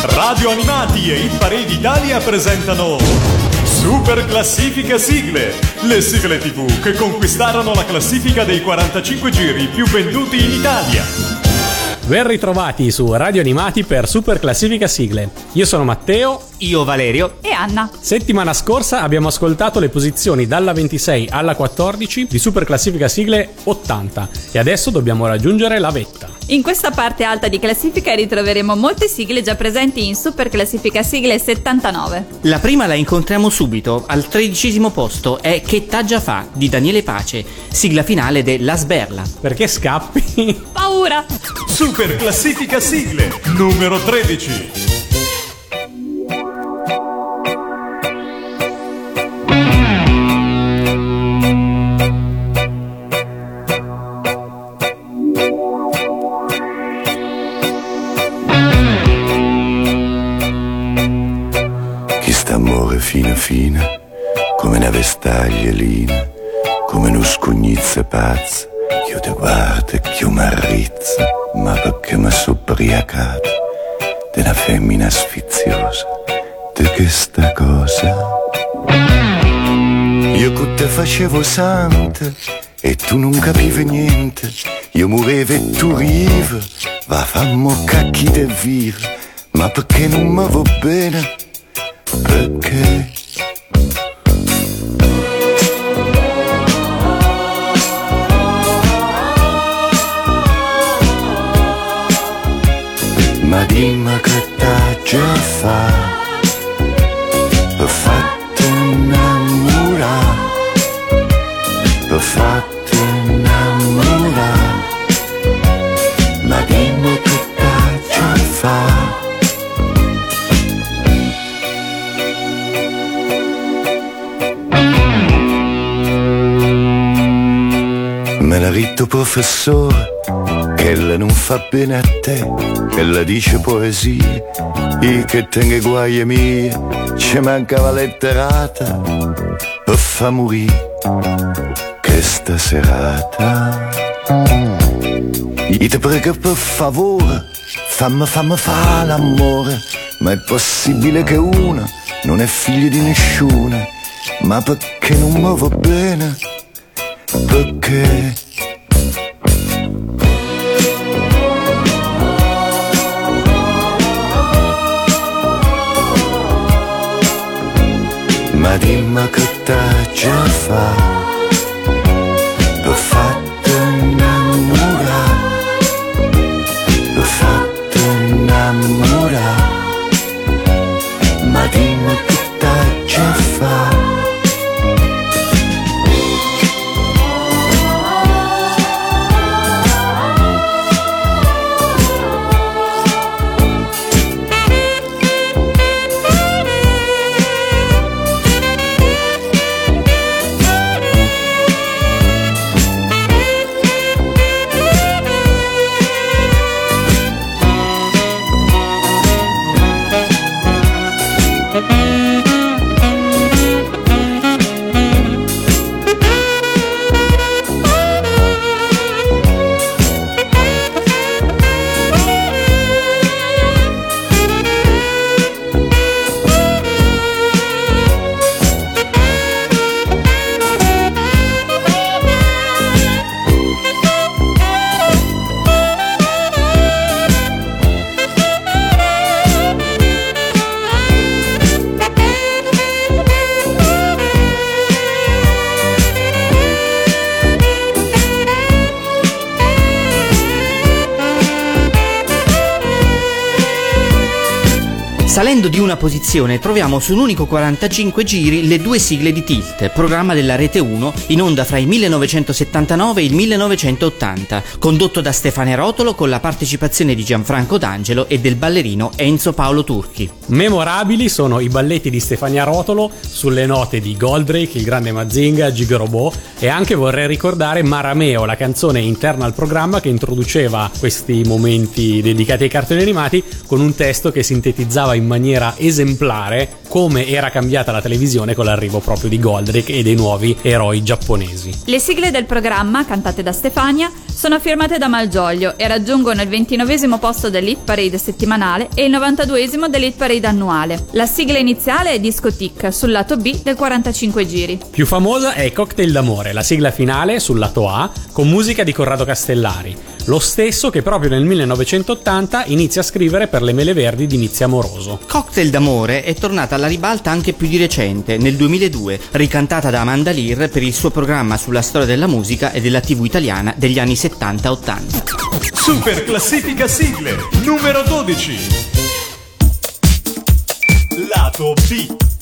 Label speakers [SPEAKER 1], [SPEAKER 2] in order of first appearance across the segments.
[SPEAKER 1] Radio Animati e Hit Parade Italia presentano Super Classifica Sigle, le sigle TV che conquistarono la classifica dei 45 giri più venduti in Italia.
[SPEAKER 2] Ben ritrovati su Radio Animati per Super Classifica Sigle. Io sono Matteo.
[SPEAKER 3] Io Valerio.
[SPEAKER 4] E Anna.
[SPEAKER 2] Settimana scorsa abbiamo ascoltato le posizioni dalla 26 alla 14 di Super Classifica Sigle 80 e adesso dobbiamo raggiungere la vetta.
[SPEAKER 4] In questa parte alta di classifica ritroveremo molte sigle già presenti in Super Classifica Sigle 79.
[SPEAKER 3] La prima la incontriamo subito, al tredicesimo posto è Che Taggia fa di Daniele Pace, sigla finale de La Sberla.
[SPEAKER 2] Perché scappi?
[SPEAKER 4] Paura!
[SPEAKER 1] Super Classifica Sigle numero 13.
[SPEAKER 5] Fine, come una vestaglielina, come uno scugnizzo pazzo, io ti guardo e che mi arrizza, ma perché mi sono ubriacato di una femmina sfiziosa, di questa cosa. Io che te facevo santa e tu non capivi niente, io muovevo e tu rivi, va fammo cacchi de vive, ma perché non mi va bene? Perché? Dimmi che t'ha già fa Per fatto innamorare. Per fatto innamorare. Ma dimmi che t'ha fa Me l'ha detto professore ella non fa bene a te, ella dice poesie, e che tengo guai mie, ci manca la letterata per fa morire questa serata. Io ti prego per favore, fammi, fammi fa l'amore, ma è possibile che una non è figlia di nessuna, ma perché non mi va bene? Perché?
[SPEAKER 3] Posizione troviamo su un unico 45 giri le due sigle di Tilt, programma della Rete 1, in onda fra il 1979 e il 1980, condotto da Stefania Rotolo con la partecipazione di Gianfranco D'Angelo e del ballerino Enzo Paolo Turchi.
[SPEAKER 2] Memorabili sono i balletti di Stefania Rotolo sulle note di Goldrake, il grande Mazinga, Gigrobò e anche vorrei ricordare Marameo, la canzone interna al programma che introduceva questi momenti dedicati ai cartoni animati con un testo che sintetizzava in maniera esemplare come era cambiata la televisione con l'arrivo proprio di Goldrake e dei nuovi eroi giapponesi.
[SPEAKER 4] Le sigle del programma, cantate da Stefania, sono firmate da Malgioglio e raggiungono il 29 posto dell'Hit Parade settimanale e il 92 dell'Hit Parade annuale. La sigla iniziale è Disco Tic sul lato B del 45 giri.
[SPEAKER 2] Più famosa è Cocktail d'amore, la sigla finale sul lato A con musica di Corrado Castellari, lo stesso che proprio nel 1980 inizia a scrivere per le mele verdi di Inizio Amoroso.
[SPEAKER 3] Cocktail d'amore è tornata alla ribalta anche più di recente, nel 2002, ricantata da Amanda Lear per il suo programma sulla storia della musica e della TV italiana degli anni 70-80.
[SPEAKER 6] Super classifica sigle numero 12. Lato B.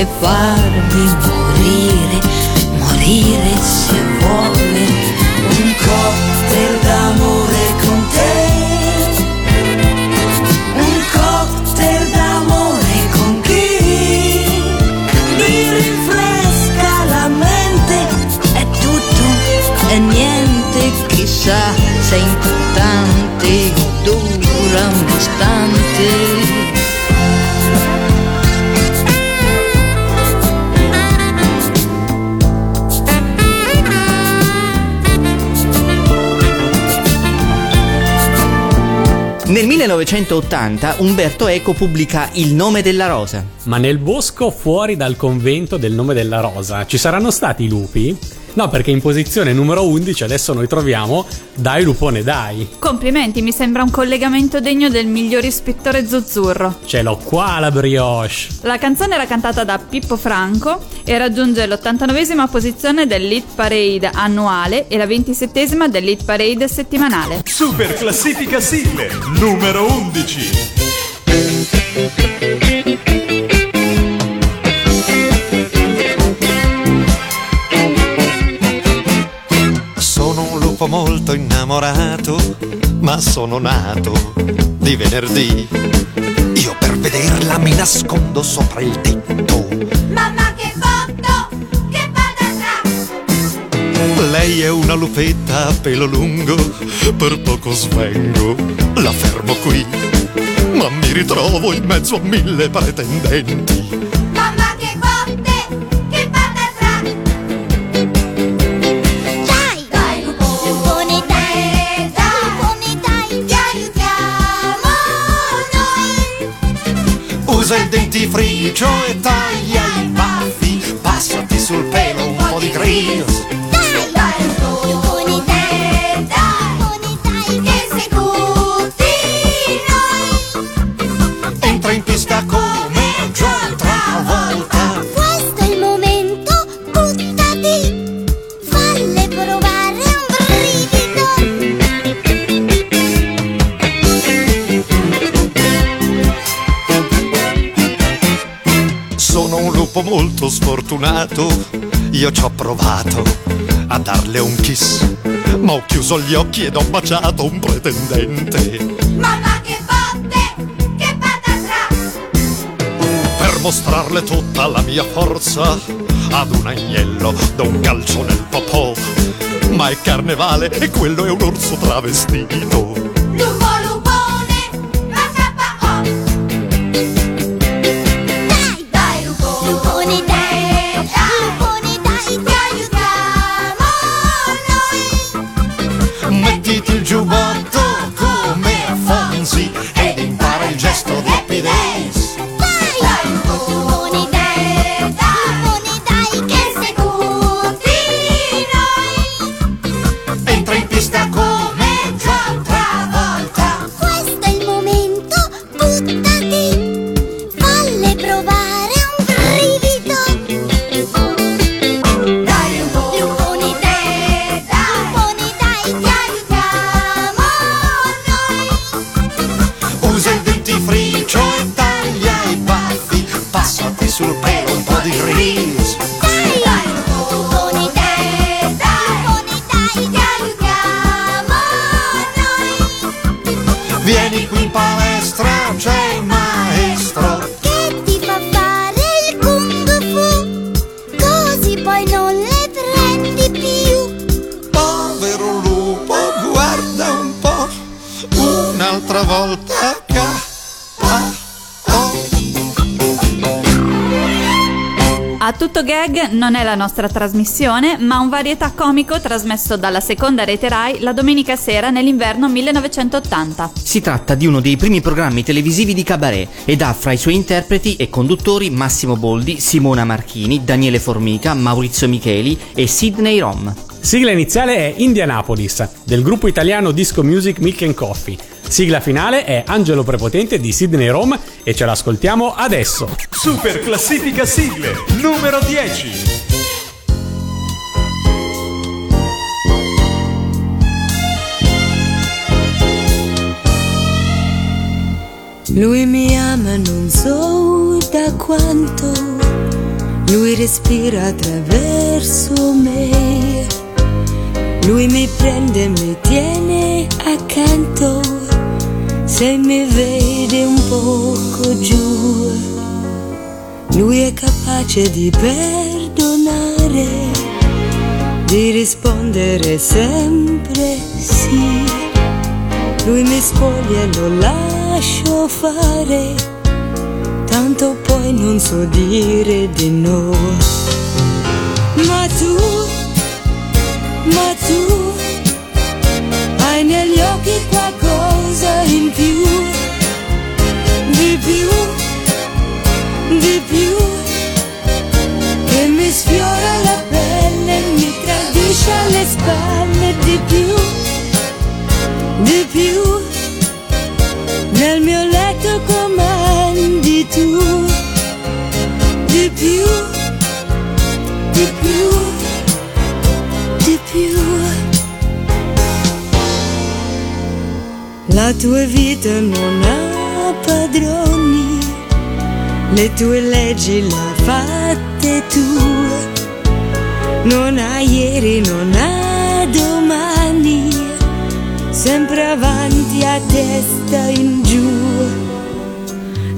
[SPEAKER 7] soffrire e
[SPEAKER 3] 1980 Umberto Eco pubblica Il nome della rosa.
[SPEAKER 2] Ma nel bosco fuori dal convento del nome della rosa ci saranno stati i lupi? No, perché in posizione numero 11 adesso noi troviamo Dai Lupone Dai.
[SPEAKER 4] Complimenti, mi sembra un collegamento degno del miglior ispettore Zuzzurro.
[SPEAKER 2] Ce l'ho qua la brioche.
[SPEAKER 4] La canzone era cantata da Pippo Franco e raggiunge l'89esima posizione dell'Hit Parade annuale e la 27esima dell'Hit Parade settimanale.
[SPEAKER 8] Super classifica sigle numero 11.
[SPEAKER 9] Lupo molto innamorato, ma sono nato di venerdì. Io per vederla mi nascondo sopra il tetto.
[SPEAKER 10] Mamma che foto, che patatà
[SPEAKER 9] Lei è una lupetta a pelo lungo, per poco svengo, la fermo qui. Ma mi ritrovo in mezzo a mille pretendenti. Il dentifricio e taglia i baffi. Passati sul pelo un po' di grease. Molto sfortunato, io ci ho provato a darle un kiss.
[SPEAKER 10] Ma ho chiuso gli occhi ed ho baciato un pretendente.
[SPEAKER 11] Mamma che botte, che patatrà
[SPEAKER 10] Per mostrarle tutta la mia forza, ad un agnello do un calcio nel popò. Ma è carnevale e quello è un orso travestito.
[SPEAKER 4] Gag non è la nostra trasmissione, ma un varietà comico trasmesso dalla seconda rete Rai la domenica sera nell'inverno 1980.
[SPEAKER 3] Si tratta di uno dei primi programmi televisivi di cabaret ed ha fra i suoi interpreti e conduttori Massimo Boldi, Simona Marchini, Daniele Formica, Maurizio Micheli e Sidney Rom.
[SPEAKER 2] Sigla iniziale è Indianapolis, del gruppo italiano disco music Milk and Coffee. Sigla finale è Angelo Prepotente di Sidney Rome e ce l'ascoltiamo adesso.
[SPEAKER 1] Super classifica sigle numero 10.
[SPEAKER 12] Lui mi ama non so da quanto, lui respira attraverso me, lui mi prende e mi tiene accanto, se mi vede un poco giù, lui è capace di perdonare, di rispondere sempre sì. Lui mi spoglia e lo lascio fare, tanto poi non so dire di no. Ma tu, ma tu, hai negli occhi qualcosa in più, di più, di più, che mi sfiora la pelle, mi tradisce alle spalle, di più di più nel mio letto comandi tu. Di più di più di più. La tua vita non ha padroni le tue leggi le fatte tu. Non ha ieri non ha domani sempre avanti a testa in giù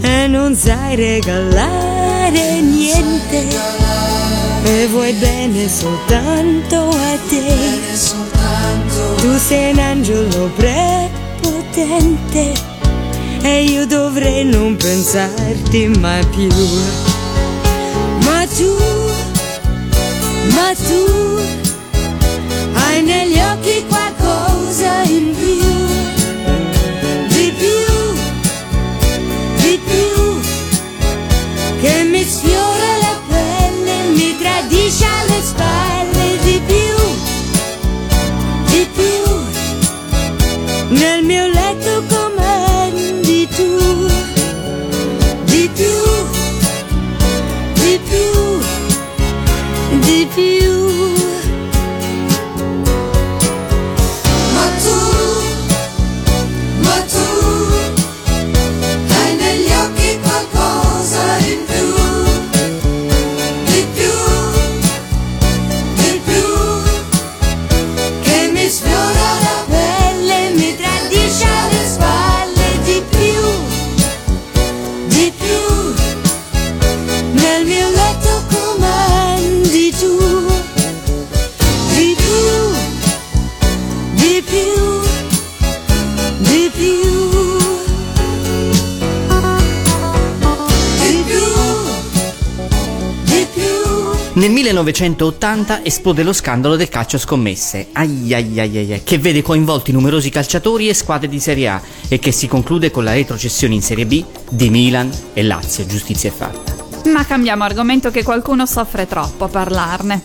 [SPEAKER 12] e non sai regalare niente. E vuoi bene soltanto a te. Tu sei un angelo prepotente e io dovrei non pensarti mai più. Ma tu ma tu hai negli occhi qualcosa in più, che mi
[SPEAKER 3] 1980 esplode lo scandalo del calcio scommesse, ai che vede coinvolti numerosi calciatori e squadre di Serie A e che si conclude con la retrocessione in Serie B di Milan e Lazio, giustizia è fatta.
[SPEAKER 4] Ma cambiamo argomento che qualcuno soffre troppo a parlarne.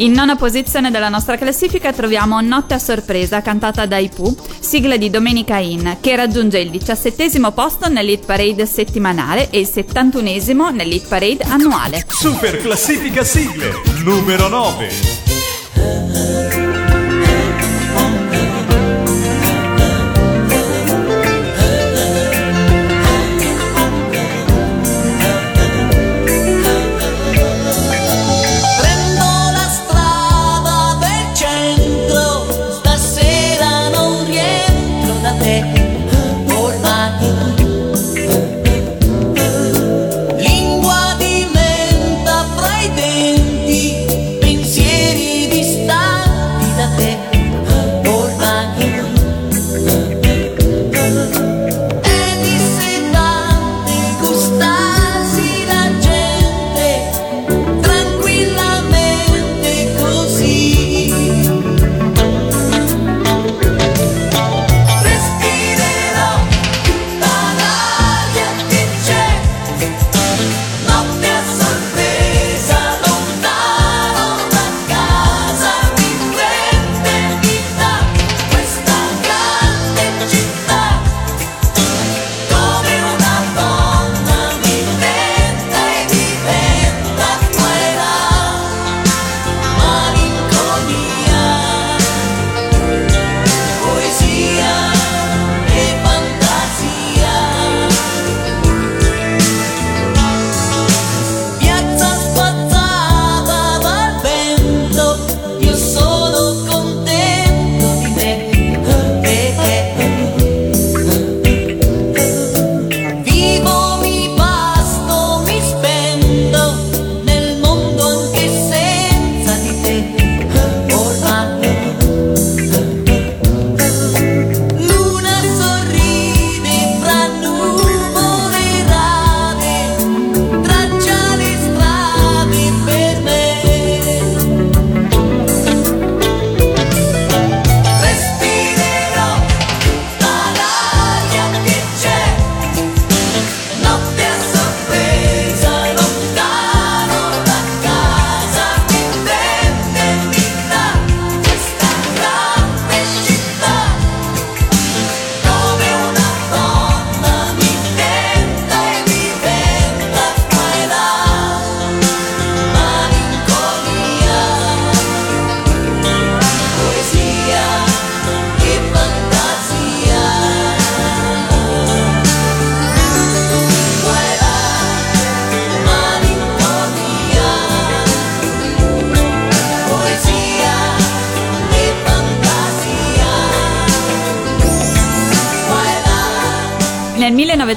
[SPEAKER 4] In nona posizione della nostra classifica troviamo Notte a sorpresa cantata dai Pooh, sigla di Domenica In, che raggiunge il diciassettesimo posto nell'hit parade settimanale e il settantunesimo nell'hit parade annuale.
[SPEAKER 11] Super classifica sigle numero 9.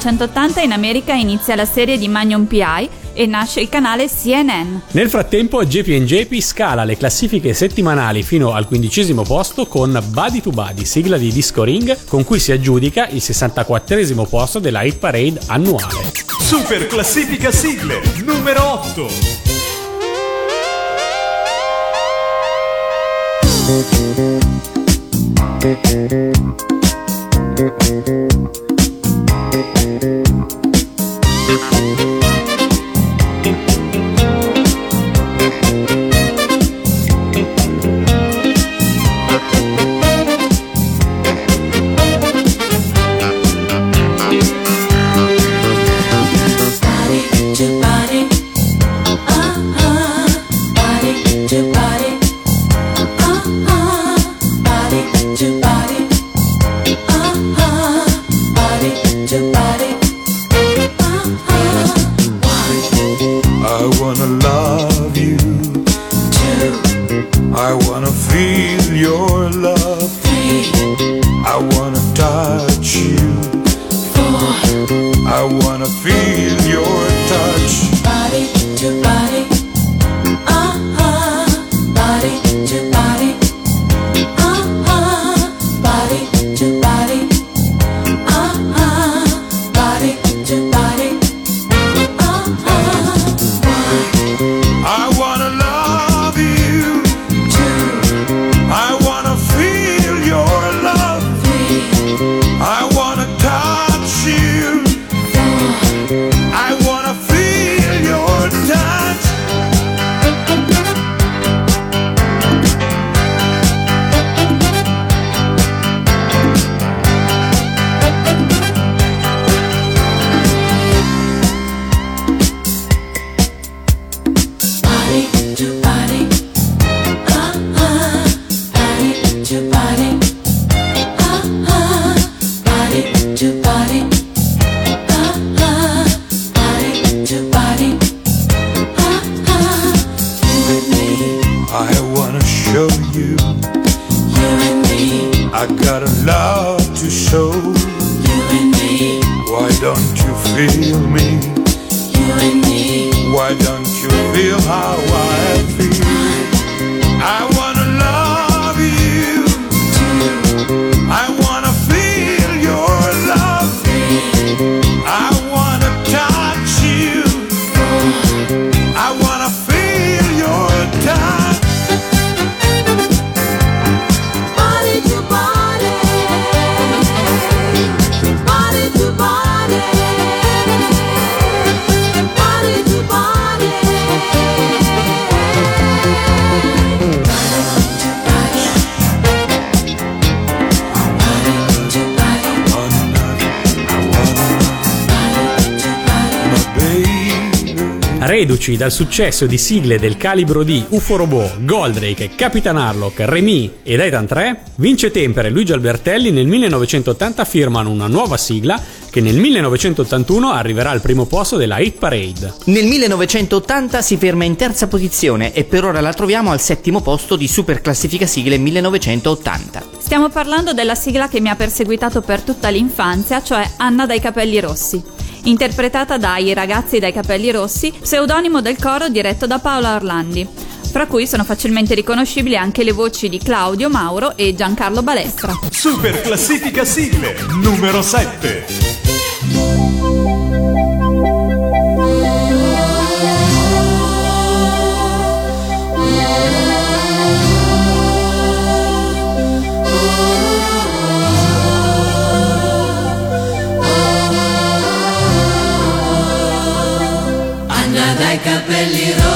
[SPEAKER 4] 1980 in America inizia la serie di Magnum PI e nasce il canale CNN.
[SPEAKER 2] Nel frattempo JP scala le classifiche settimanali fino al quindicesimo posto con Buddy to Buddy, sigla di Disco Ring, con cui si aggiudica il 64esimo posto della hit parade annuale.
[SPEAKER 11] Super classifica sigle numero 8.
[SPEAKER 13] Body
[SPEAKER 14] feel
[SPEAKER 13] how I feel?
[SPEAKER 2] Reduci dal successo di sigle del calibro di UFO Robot, Goldrake, Capitan Harlock, Remy e Titan 3, Vince Tempera e Luigi Albertelli nel 1980 firmano una nuova sigla che nel 1981 arriverà al primo posto della Hit Parade.
[SPEAKER 3] Nel 1980 si ferma in terza posizione e per ora la troviamo al settimo posto di Super Classifica Sigle 1980.
[SPEAKER 4] Stiamo parlando della sigla che mi ha perseguitato per tutta l'infanzia, cioè Anna dai capelli rossi. Interpretata dai Ragazzi dai capelli rossi, pseudonimo del coro diretto da Paola Orlandi, fra cui sono facilmente riconoscibili anche le voci di Claudio Mauro e Giancarlo Balestra.
[SPEAKER 8] Super classifica sigle numero 7.
[SPEAKER 11] Capelli rossi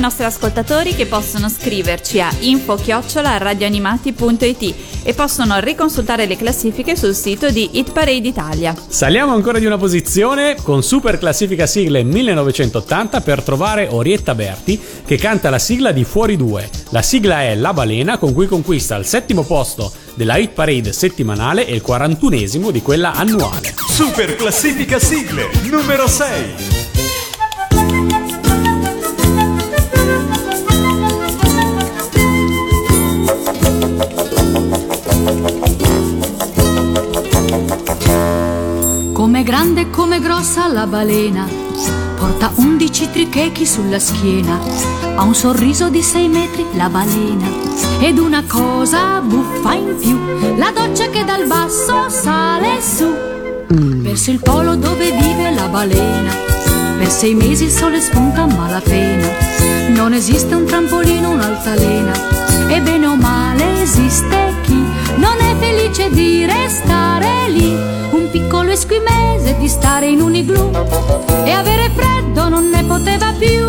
[SPEAKER 4] Ai nostri ascoltatori che possono scriverci a info-radioanimati.it e possono riconsultare le classifiche sul sito di Hit Parade Italia.
[SPEAKER 2] Saliamo ancora di una posizione con super classifica sigle 1980 per trovare Orietta Berti che canta la sigla di Fuori 2. La sigla è La Balena con cui conquista il settimo posto della Hit Parade settimanale e il 41esimo di quella annuale.
[SPEAKER 1] Super classifica sigle numero 6.
[SPEAKER 15] Grande come grossa la balena, porta undici trichechi sulla schiena, ha un sorriso di sei metri la balena, ed una cosa buffa in più, la doccia che dal basso sale su, verso il polo dove vive la balena, per sei mesi il sole spunta a malapena, non esiste un trampolino, un'altalena, e bene o male esiste chi non è felice di restare lì, piccolo esquimese di stare in un igloo e avere freddo non ne poteva più.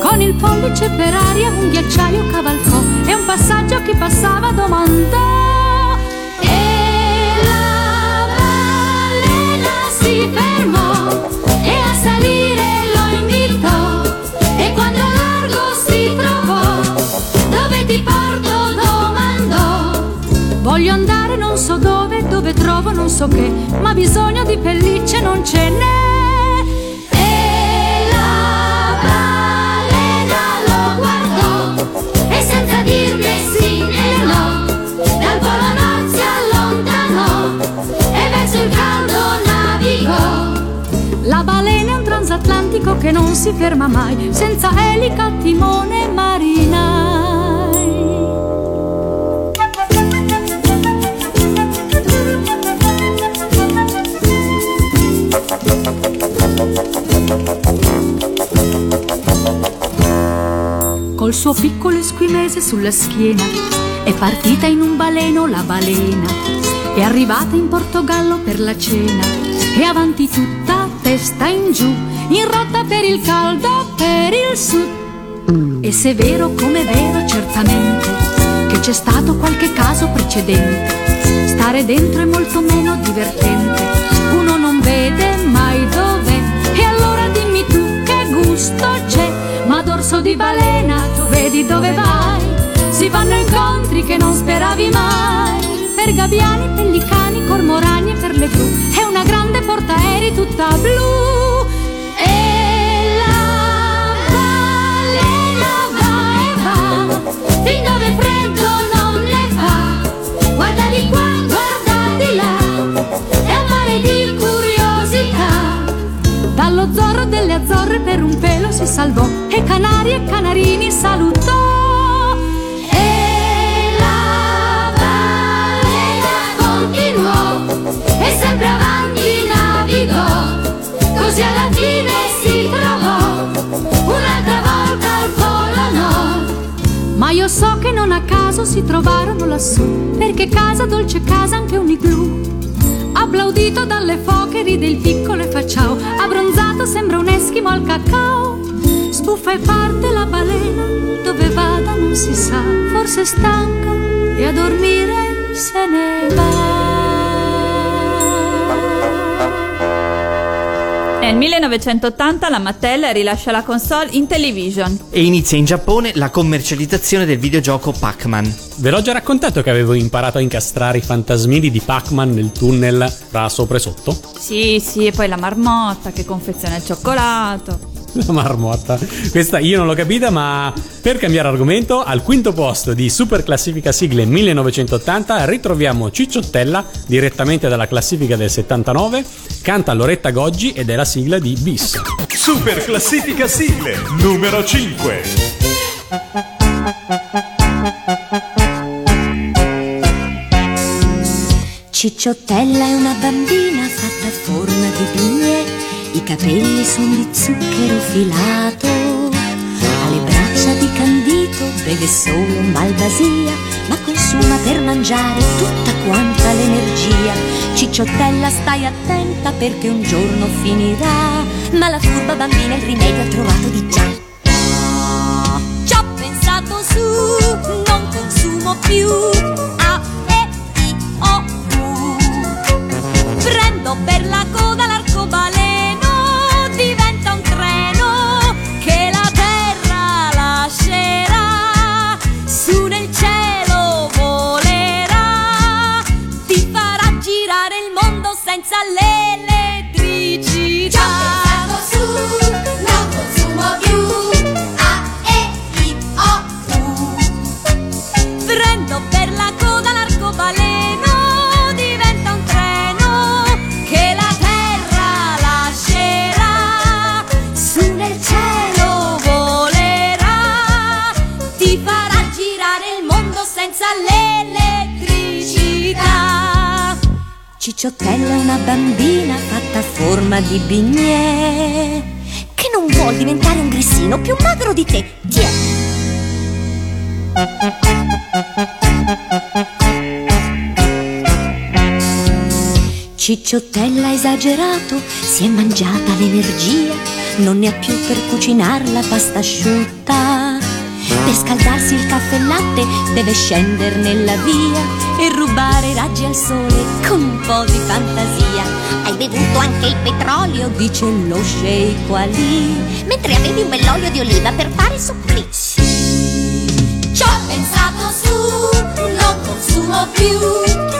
[SPEAKER 15] Con il pollice per aria un ghiacciaio cavalcò e un passaggio che passava domandò. E la balena si fermò e a salire trovo non so che, ma bisogno di pellicce non ce n'è. La balena è un transatlantico che non si ferma mai, senza elica, timone e marinai. Col suo piccolo esquimese sulla schiena è partita in un baleno la balena. È arrivata in Portogallo per la cena e avanti tutta testa in giù, in rotta per il caldo, per il sud. E se è vero come è vero certamente che c'è stato qualche caso precedente, stare dentro è molto meno divertente. Uno non vede mai dov'è e allora dimmi tu che gusto c'è, di balena tu vedi dove vai, si fanno incontri che non speravi mai, per gabbiani, pellicani, cormorani e per le gru, è una grande portaerei tutta blu. Azzorre per un pelo si salvò e canari e canarini salutò. E la balena continuò e sempre avanti navigò, così alla fine si trovò un'altra volta al polo nord. Ma io so che non a caso si trovarono lassù, perché casa dolce casa anche un igloo. Applaudito dalle foche ride il piccolo e fa ciao Abbronzato sembra un eschimo al cacao. Sbuffa e parte la balena Dove vada non si sa. Forse stanca e a dormire se ne va
[SPEAKER 4] Nel 1980 la Mattel rilascia la console in television.
[SPEAKER 3] E inizia in Giappone la commercializzazione del videogioco Pac-Man.
[SPEAKER 2] Ve l'ho già raccontato che avevo imparato a incastrare i fantasmini di Pac-Man nel tunnel tra sopra e sotto?
[SPEAKER 4] Sì, sì, e poi la marmotta che confeziona il cioccolato.
[SPEAKER 2] La marmotta. Questa io non l'ho capita, ma per cambiare argomento, al quinto posto di Super Classifica Sigle 1980 ritroviamo Cicciottella direttamente dalla classifica del 79, canta Loretta Goggi ed è la sigla di Bis.
[SPEAKER 1] Super classifica sigle numero 5.
[SPEAKER 11] Cicciottella è una bambina fatta a forma di bignè, capelli sono di zucchero filato, ha le braccia di candito, beve solo malvasia, ma consuma per mangiare tutta quanta l'energia. Cicciottella stai attenta perché un giorno finirà, ma la furba bambina il rimedio ha trovato di già. pensato su, non consumo più. Di bignè, che non vuol diventare un grissino più magro di te. Tiè. Cicciottella ha esagerato, si è mangiata l'energia, non ne ha più per cucinar la pasta asciutta. Per scaldarsi il caffè e latte deve scendere nella via e rubare raggi al sole con un po' di fantasia. Hai bevuto anche il petrolio, dice lo sceicco lì, mentre avevi un bell'olio di oliva per fare supplì. Ci ho pensato su, non consumo più.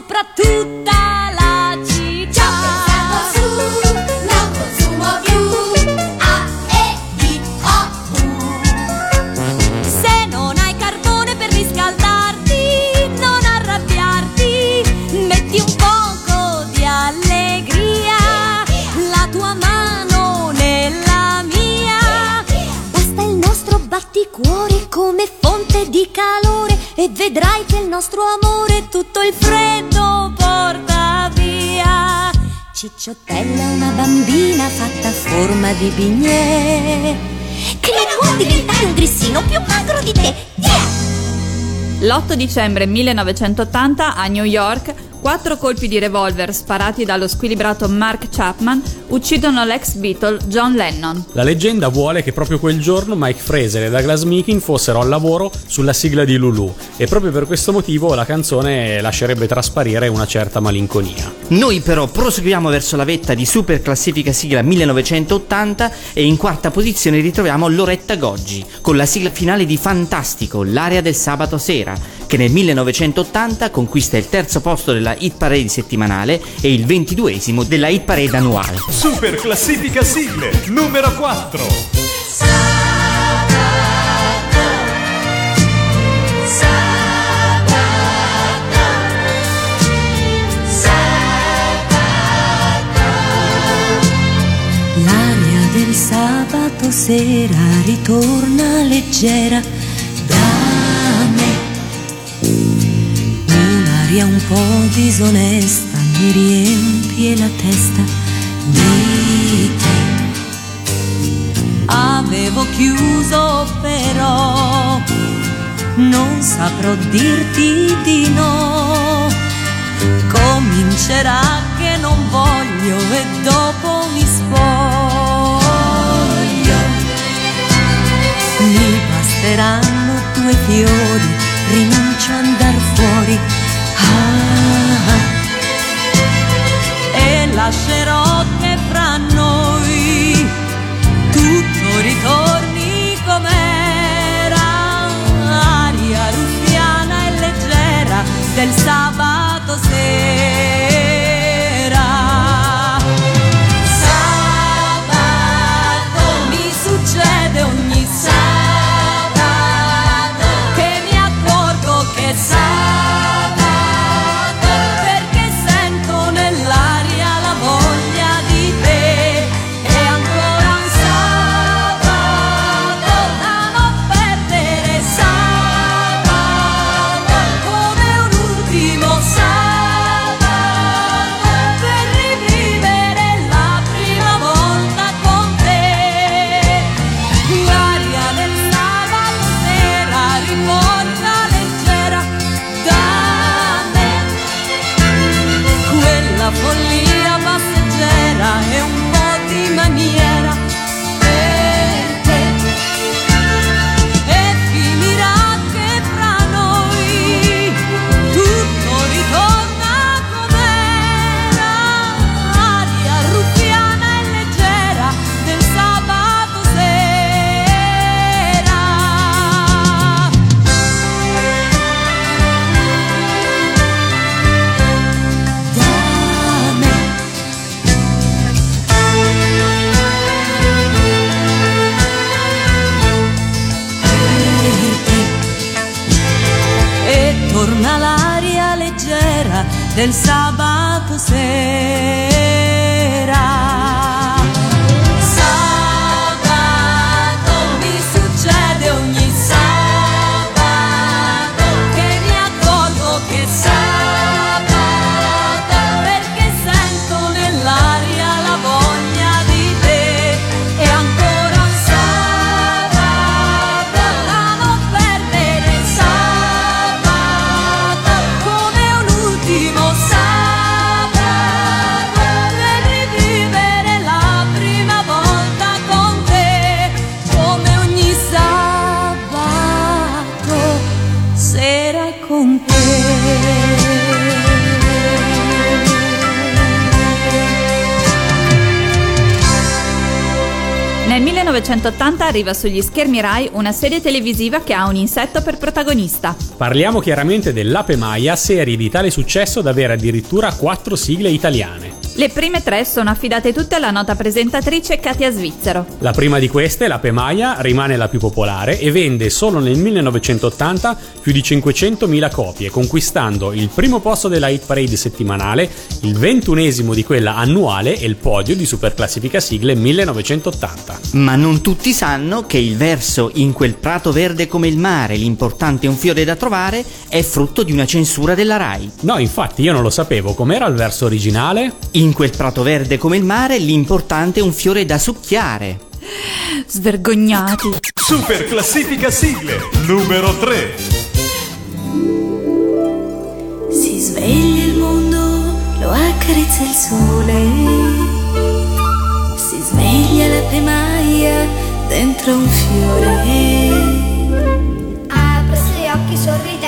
[SPEAKER 11] Sopra tutta la città. Pensato su, non consumo più. A, E, I, O, U. Se non hai carbone per riscaldarti, non arrabbiarti, metti un poco di allegria, la tua mano nella mia. Basta il nostro batticuore come fonte di calore e vedrai che il nostro amore Cicciottella è una bambina fatta a forma di bignè non vuol diventare un grissino più magro di te.
[SPEAKER 4] L'8 dicembre 1980 a New York, quattro colpi di revolver sparati dallo squilibrato Mark Chapman uccidono l'ex Beatle John Lennon.
[SPEAKER 2] La leggenda vuole che proprio quel giorno Mike Fraser e Douglas Meekin fossero al lavoro sulla sigla di Lulu e proprio per questo motivo la canzone lascerebbe trasparire una certa malinconia.
[SPEAKER 3] Noi però proseguiamo verso la vetta di super classifica sigla 1980 e in quarta posizione ritroviamo Loretta Goggi con la sigla finale di Fantastico, l'area del sabato sera, che nel 1980 conquista il terzo posto della hit parade settimanale e il ventiduesimo della hit parade annuale.
[SPEAKER 1] Super classifica sigle numero 4.
[SPEAKER 11] L'aria del sabato sera ritorna leggera Un'aria un po' disonesta mi riempie la testa di te. Avevo chiuso però, non saprò dirti di no. Comincerà che non voglio e dopo mi spoglio. Mi basteranno due fiori, rinuncio a andar fuori. Ah, e lascerò che fra noi tutto ritorni com'era. Aria ruffiana e leggera del sabato sera.
[SPEAKER 4] Arriva sugli schermi Rai una serie televisiva che ha un insetto per protagonista.
[SPEAKER 2] Parliamo chiaramente dell'Ape Maia, serie di tale successo da avere addirittura quattro sigle italiane.
[SPEAKER 4] Le prime tre sono affidate tutte alla nota presentatrice Katia Svizzero.
[SPEAKER 2] La prima di queste, l'Ape Maia, rimane la più popolare e vende solo nel 1980 più di 500.000 copie, conquistando il primo posto della hit parade settimanale, il ventunesimo di quella annuale e il podio di Superclassifica Sigle 1980.
[SPEAKER 3] Ma non tutti sanno che il verso In quel prato verde come il mare, l'importante è un fiore da trovare, è frutto di una censura della RAI.
[SPEAKER 2] No, infatti io non lo sapevo, com'era il verso originale?
[SPEAKER 3] In quel prato verde come il mare, l'importante è un fiore da succhiare.
[SPEAKER 4] Svergognati.
[SPEAKER 8] Super classifica sigle numero 3.
[SPEAKER 7] Si sveglia il mondo, lo accarezza il sole. Si sveglia la pemaia dentro un fiore.
[SPEAKER 10] Apre i suoi occhi sorridenti,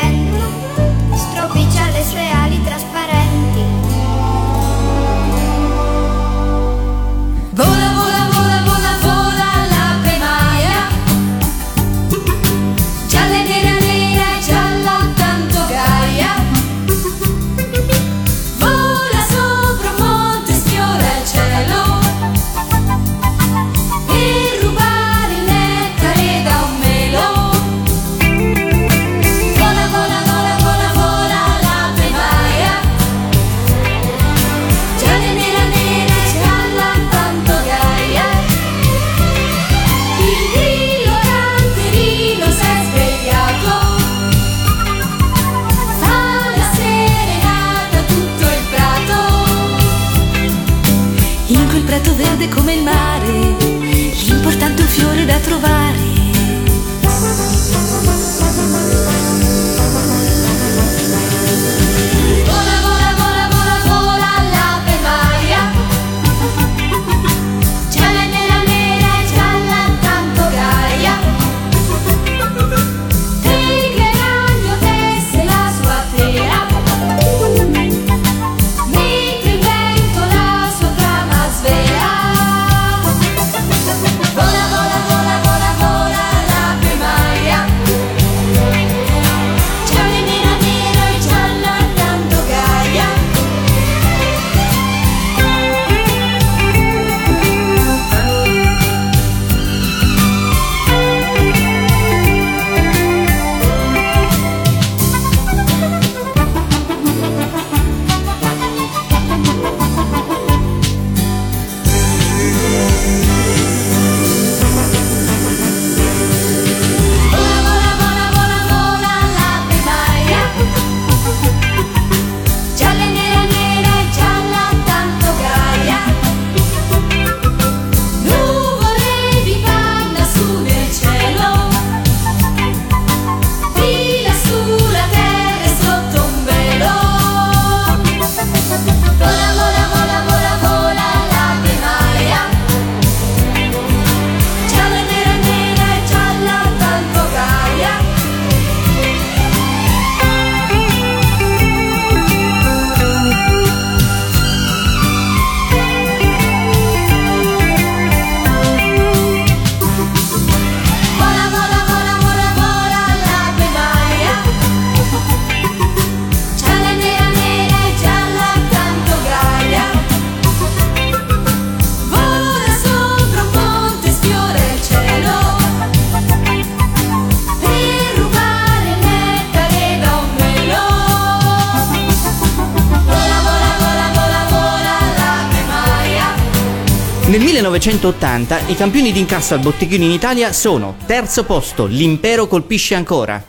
[SPEAKER 3] Nel 1980 i campioni d'incasso al botteghino in Italia sono terzo posto, l'impero colpisce ancora.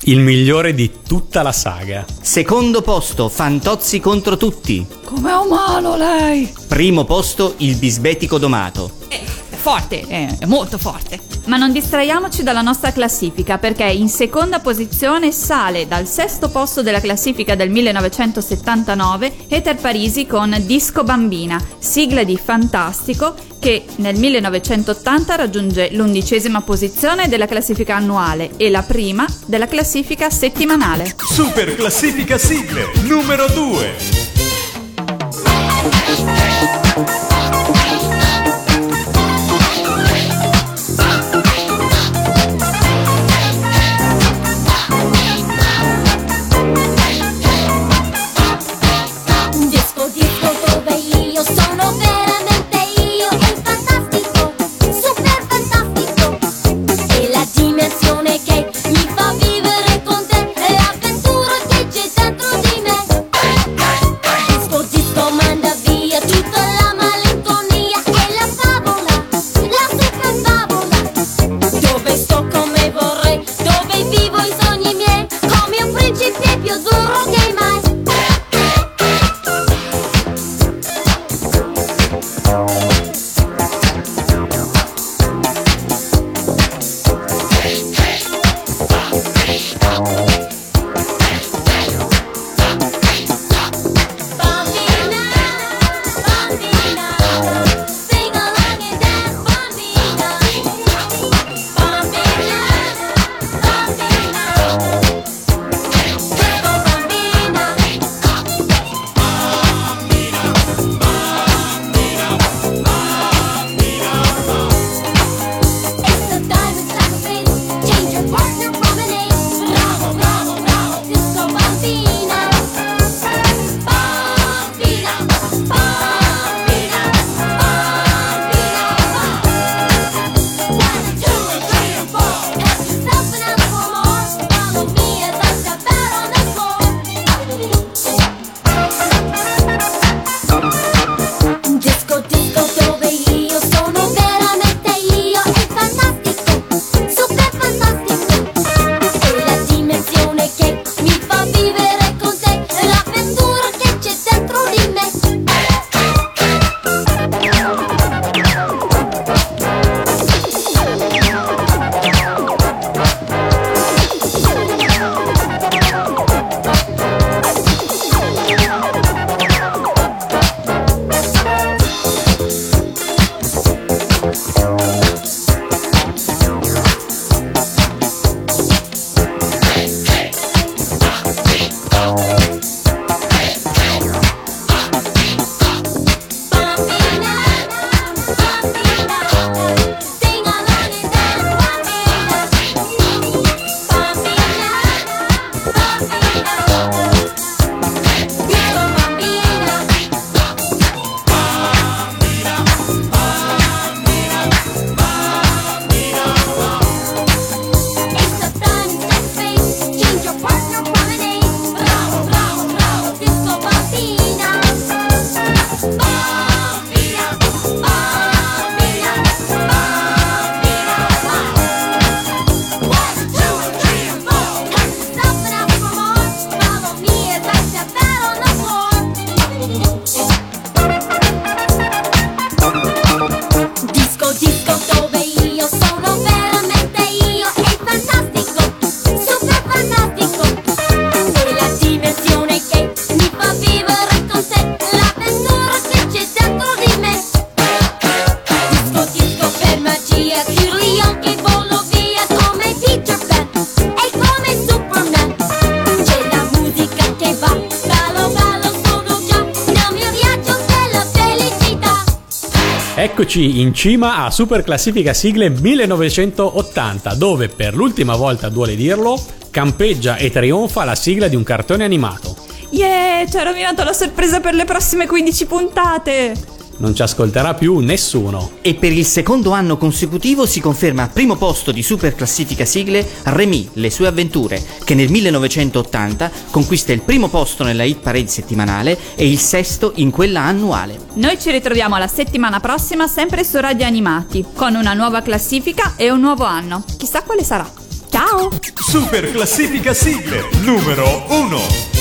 [SPEAKER 2] Il migliore di tutta la saga.
[SPEAKER 3] Secondo posto, Fantozzi contro tutti.
[SPEAKER 4] Com'è umano lei?
[SPEAKER 3] Primo posto, il bisbetico domato.
[SPEAKER 4] È forte, è è molto forte. Ma non distraiamoci dalla nostra classifica perché in seconda posizione sale dal sesto posto della classifica del 1979 Ether Parisi con Disco Bambina, sigla di Fantastico che nel 1980 raggiunge l'undicesima posizione della classifica annuale e la prima della classifica settimanale.
[SPEAKER 1] Super classifica sigle numero 2.
[SPEAKER 2] Cima a Super Classifica Sigle 1980, dove per l'ultima volta, duole dirlo, campeggia e trionfa la sigla di un cartone animato.
[SPEAKER 4] Yeah, ci ha rovinato la sorpresa per le prossime 15 puntate!
[SPEAKER 2] non ci ascolterà più nessuno.
[SPEAKER 3] E per il secondo anno consecutivo si conferma primo posto di super classifica sigle Remy, le sue avventure, che nel 1980 conquista il primo posto nella hit parade settimanale e il sesto in quella annuale.
[SPEAKER 4] Noi ci ritroviamo la settimana prossima sempre su Radio Animati, con una nuova classifica e un nuovo anno. Chissà quale sarà. Ciao!
[SPEAKER 10] Super classifica sigle numero 1.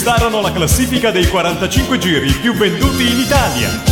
[SPEAKER 10] conquistarono la classifica dei 45 giri più venduti in Italia.